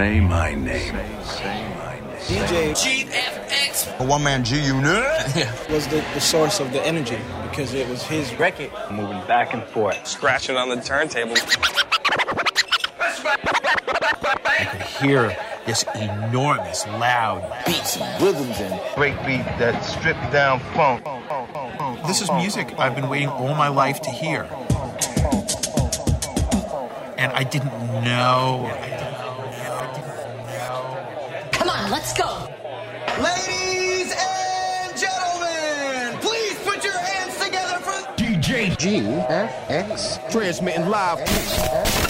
Say my name. Say my name. DJ GFX. A one man G unit. was the, the source of the energy because it was his record. Moving back and forth, scratching on the turntable. I could hear this enormous, loud beats and rhythms and breakbeat that stripped down funk. This is music I've been waiting all my life to hear. And I didn't know. Come on, let's go. Ladies and gentlemen, please put your hands together for DJ GFX transmitting live.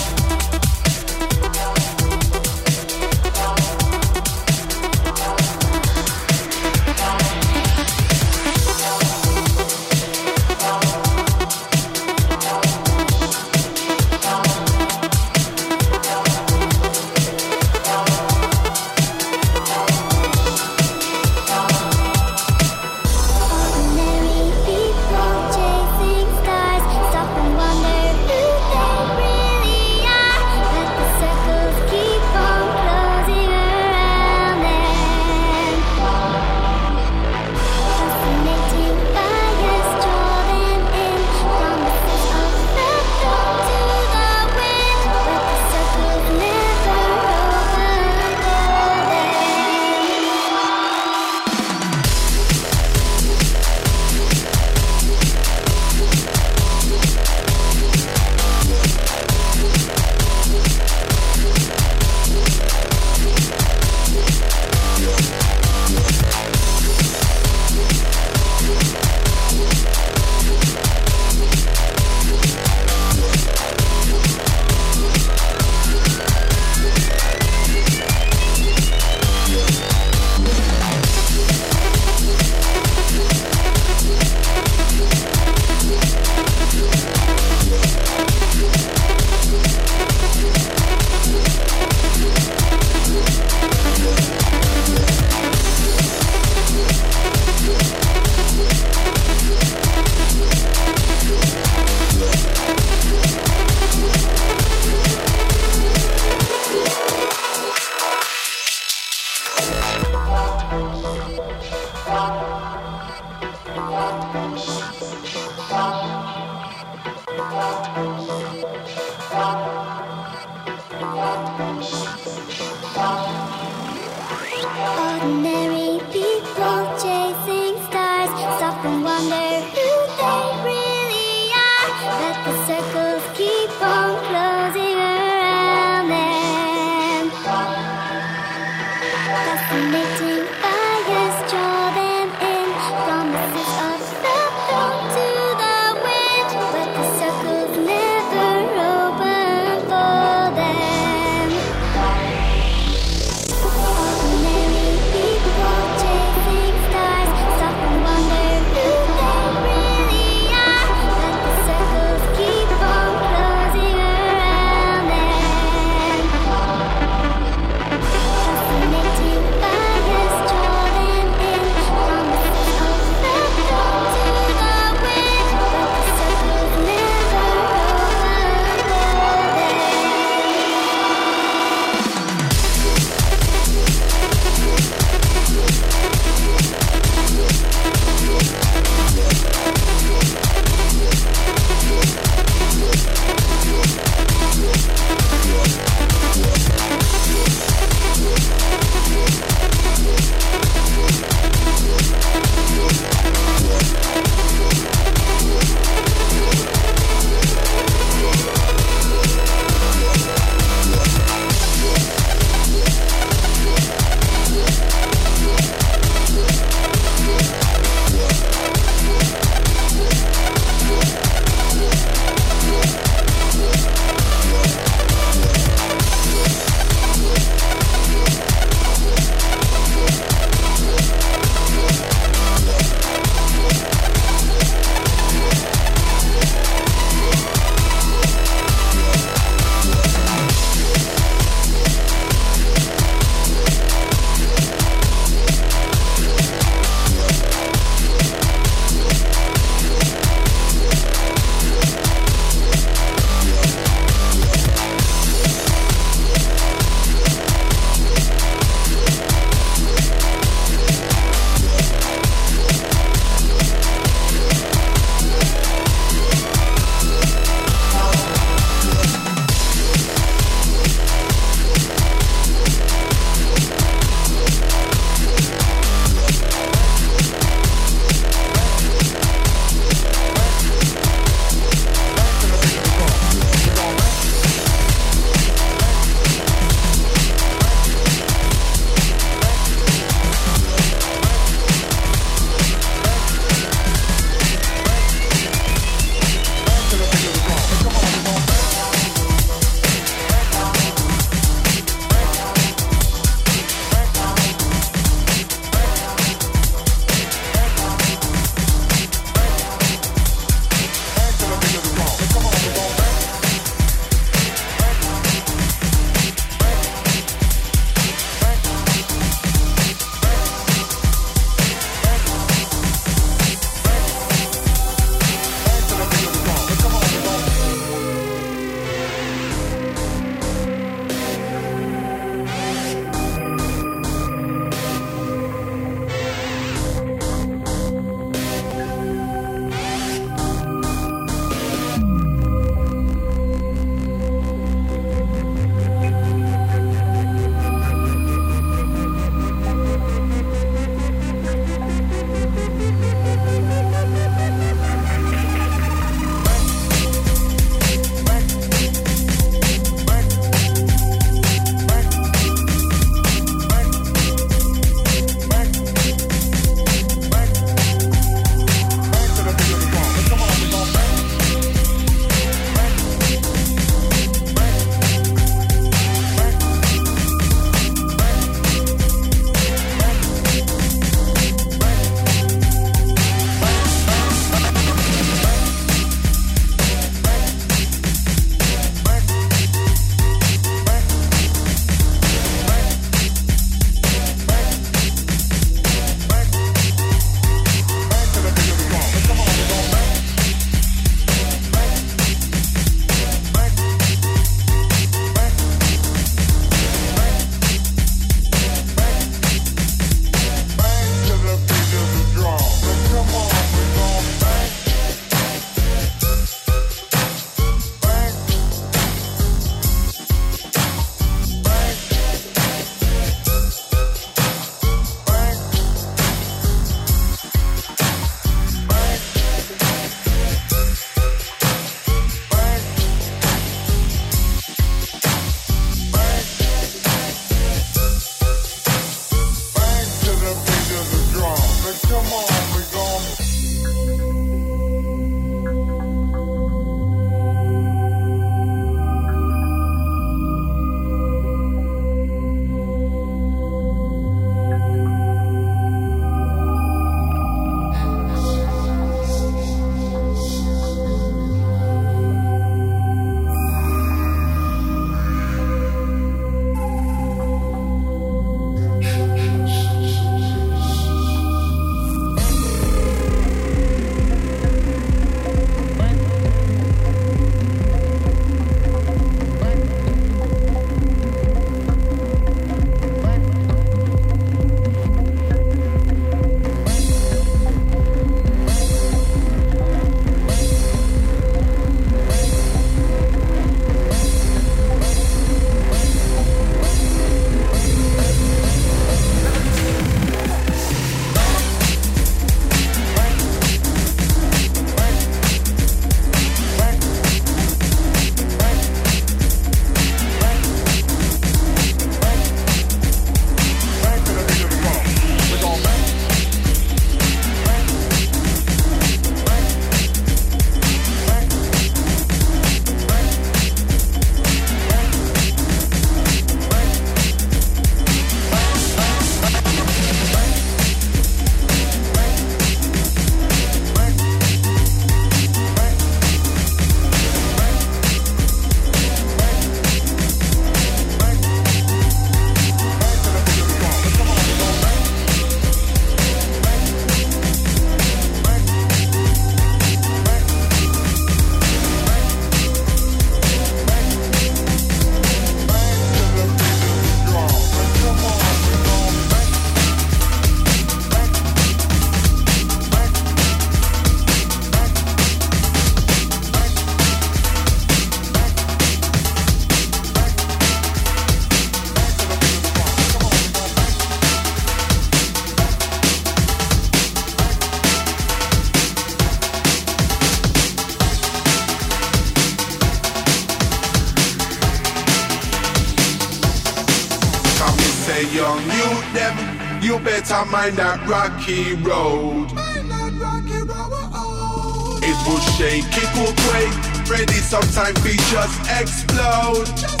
find that rocky road. That rocky road. It will shake, it will break. Ready, sometimes we just explode. Just.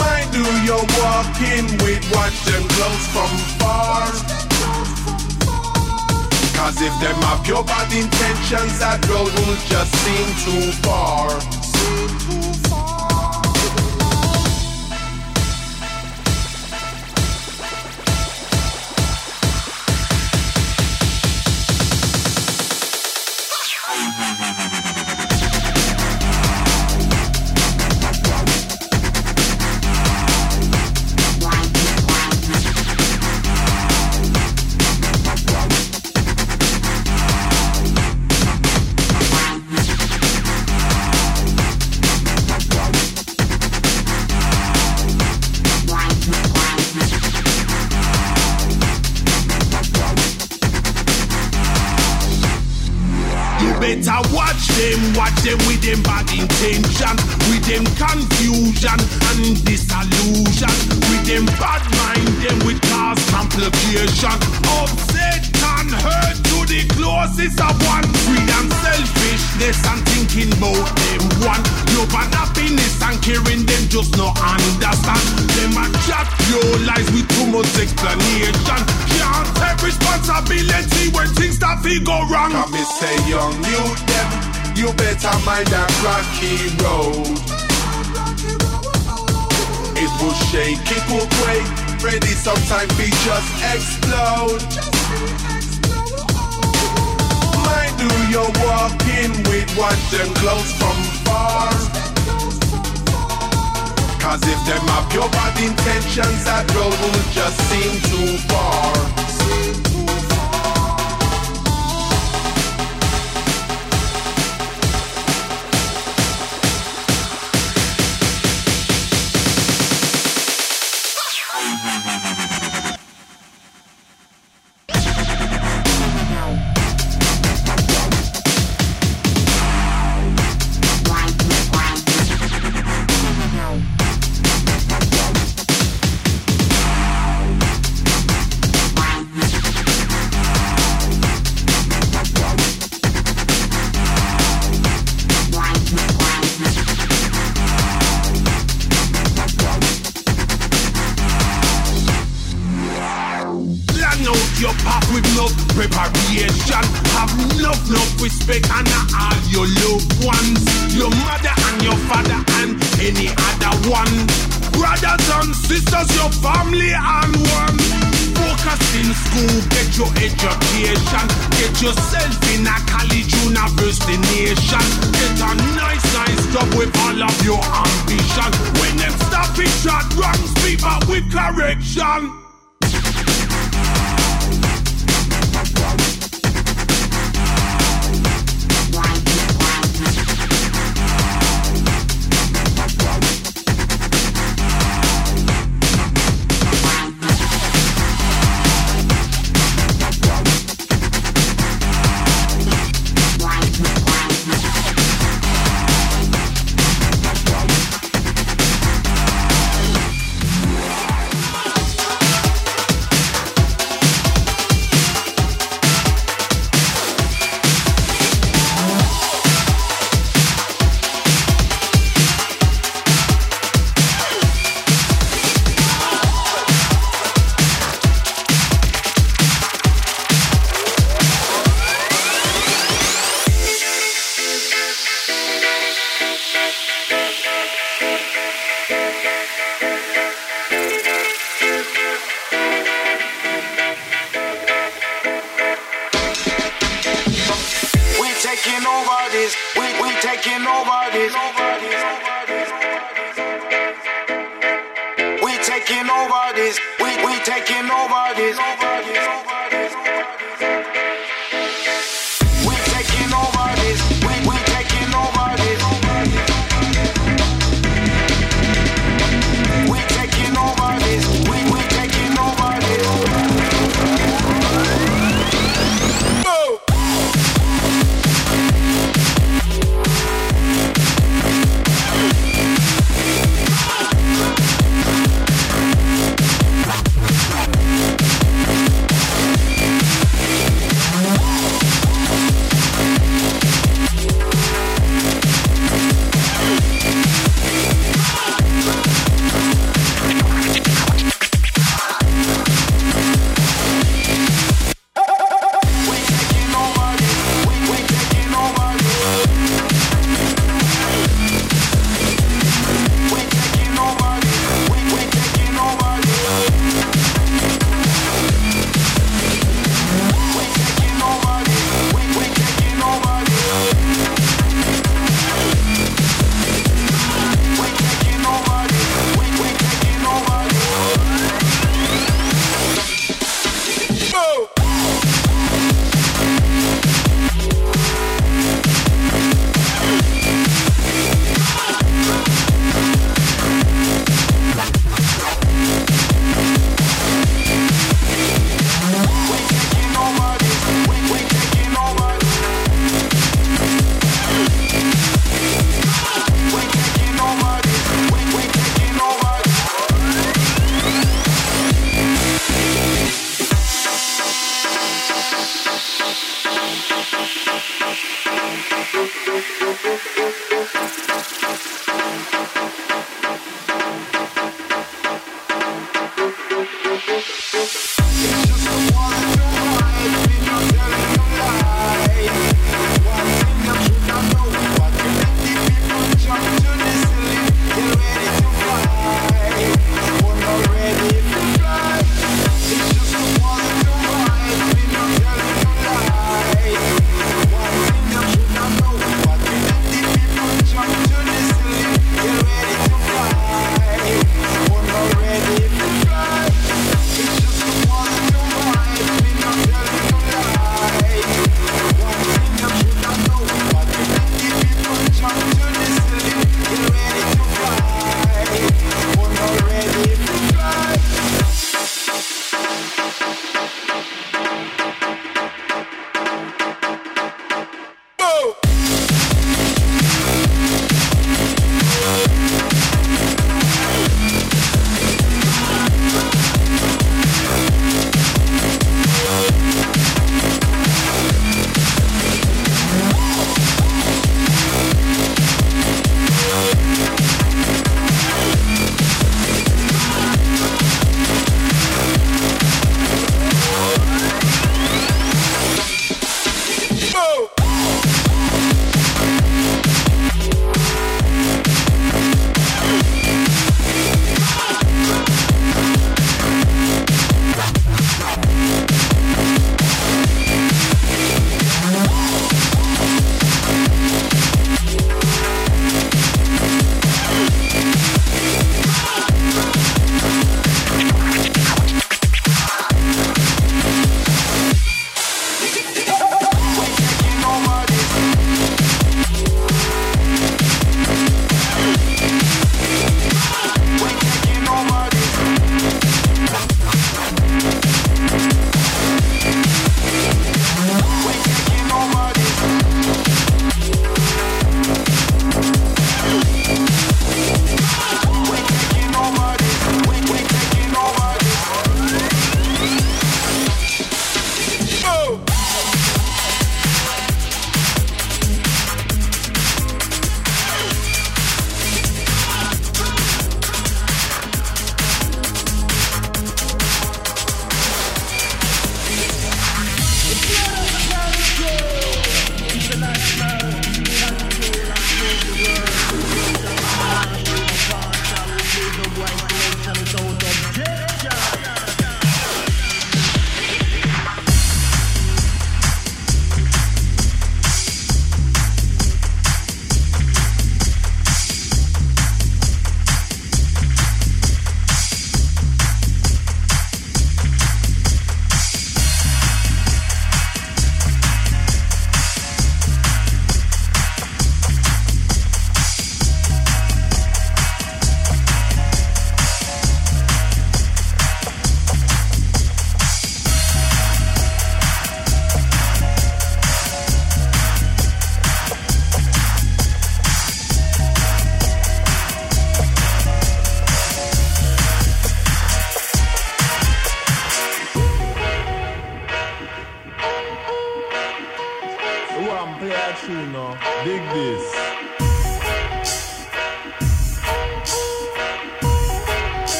Mind who you're walking with, watch them close from far. Cause if them up your bad intentions, that road will just seem too far. time we just explode. Oh. Mind do your We'd watch them close from far. Cause if them have your bad intentions, that road will just seem too far.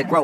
Made of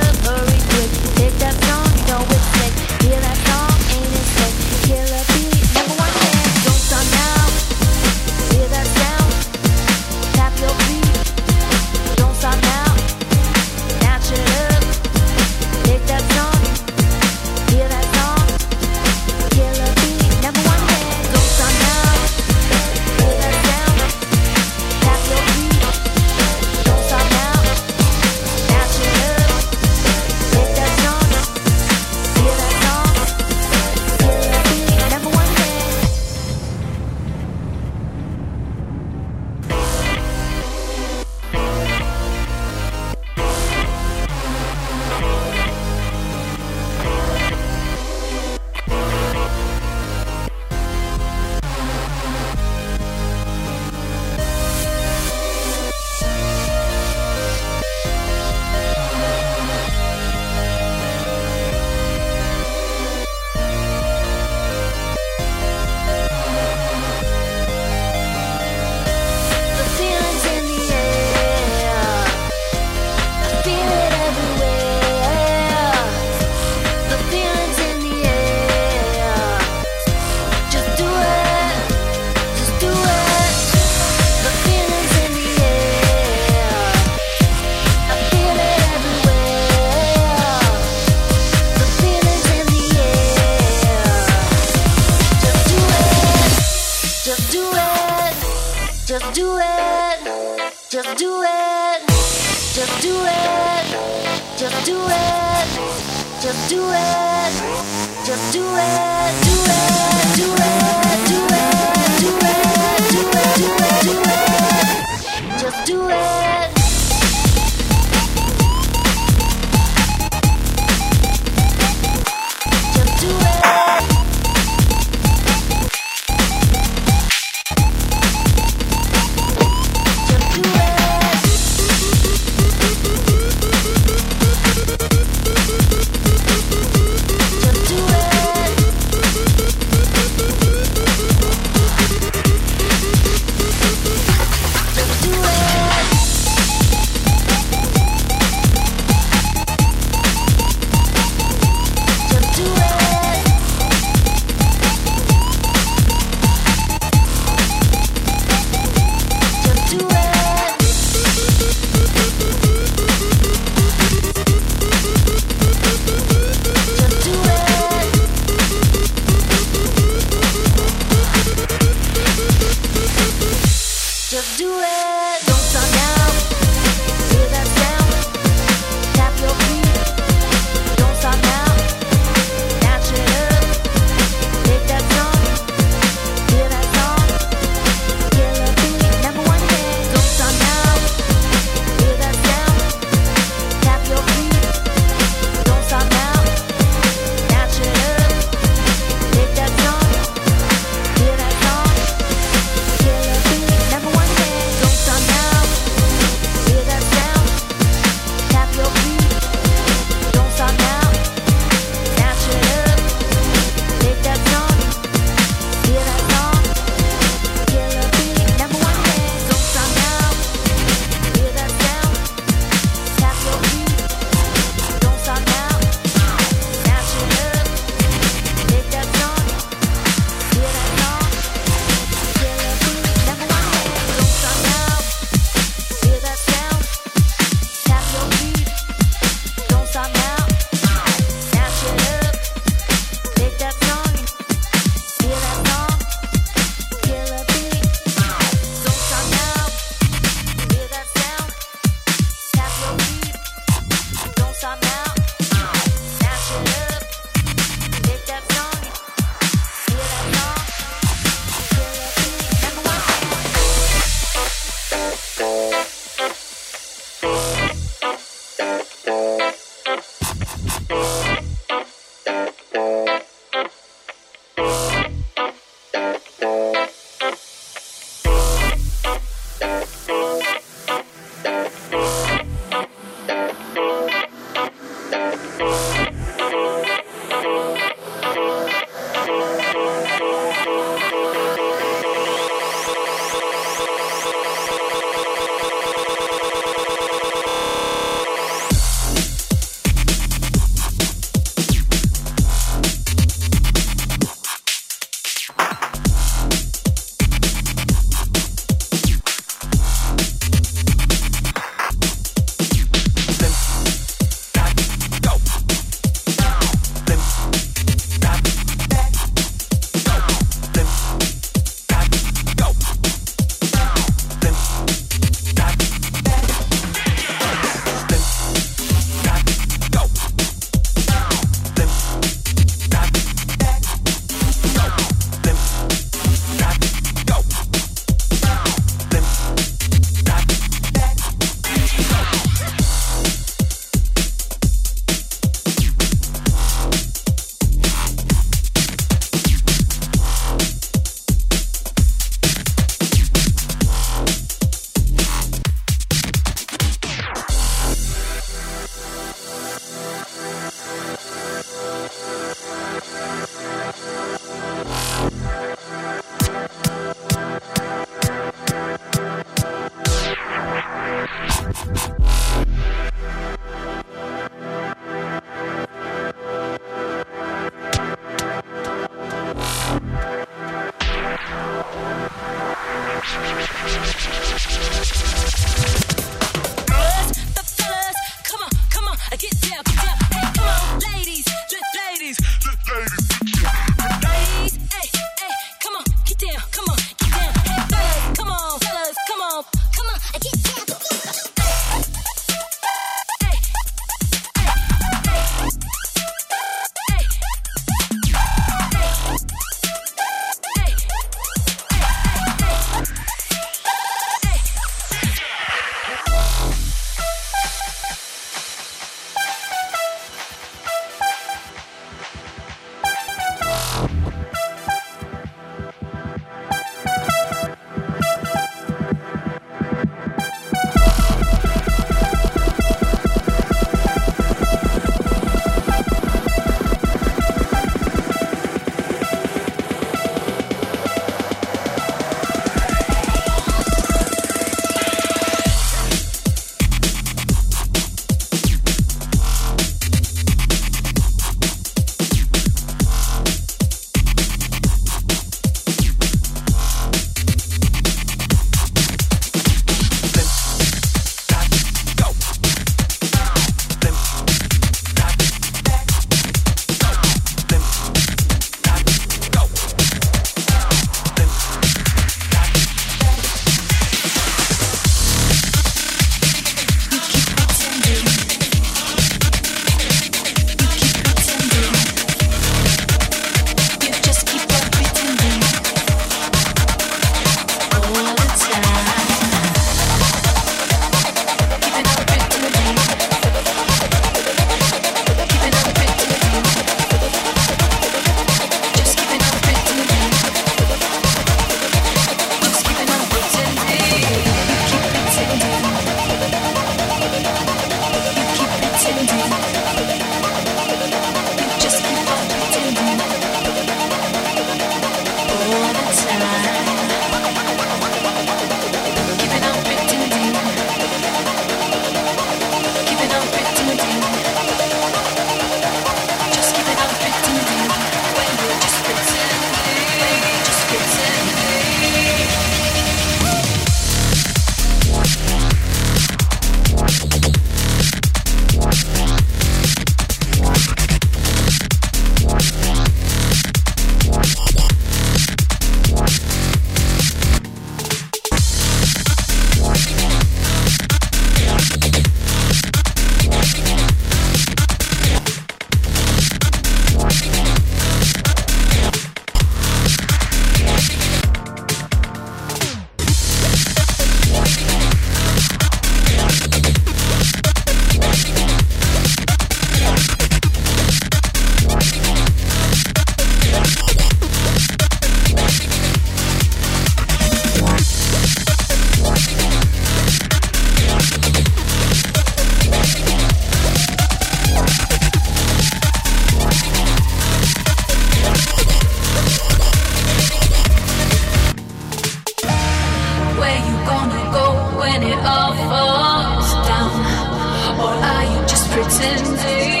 You're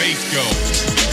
bass go.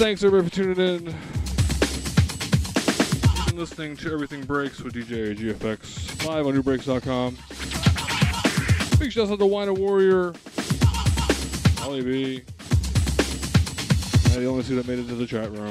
Thanks everybody for tuning in. You've listening to Everything Breaks with DJ GFX live on Nubreaks.com. Big shout out to Wine Warrior, Ollie B. And the only two that made it to the chat room.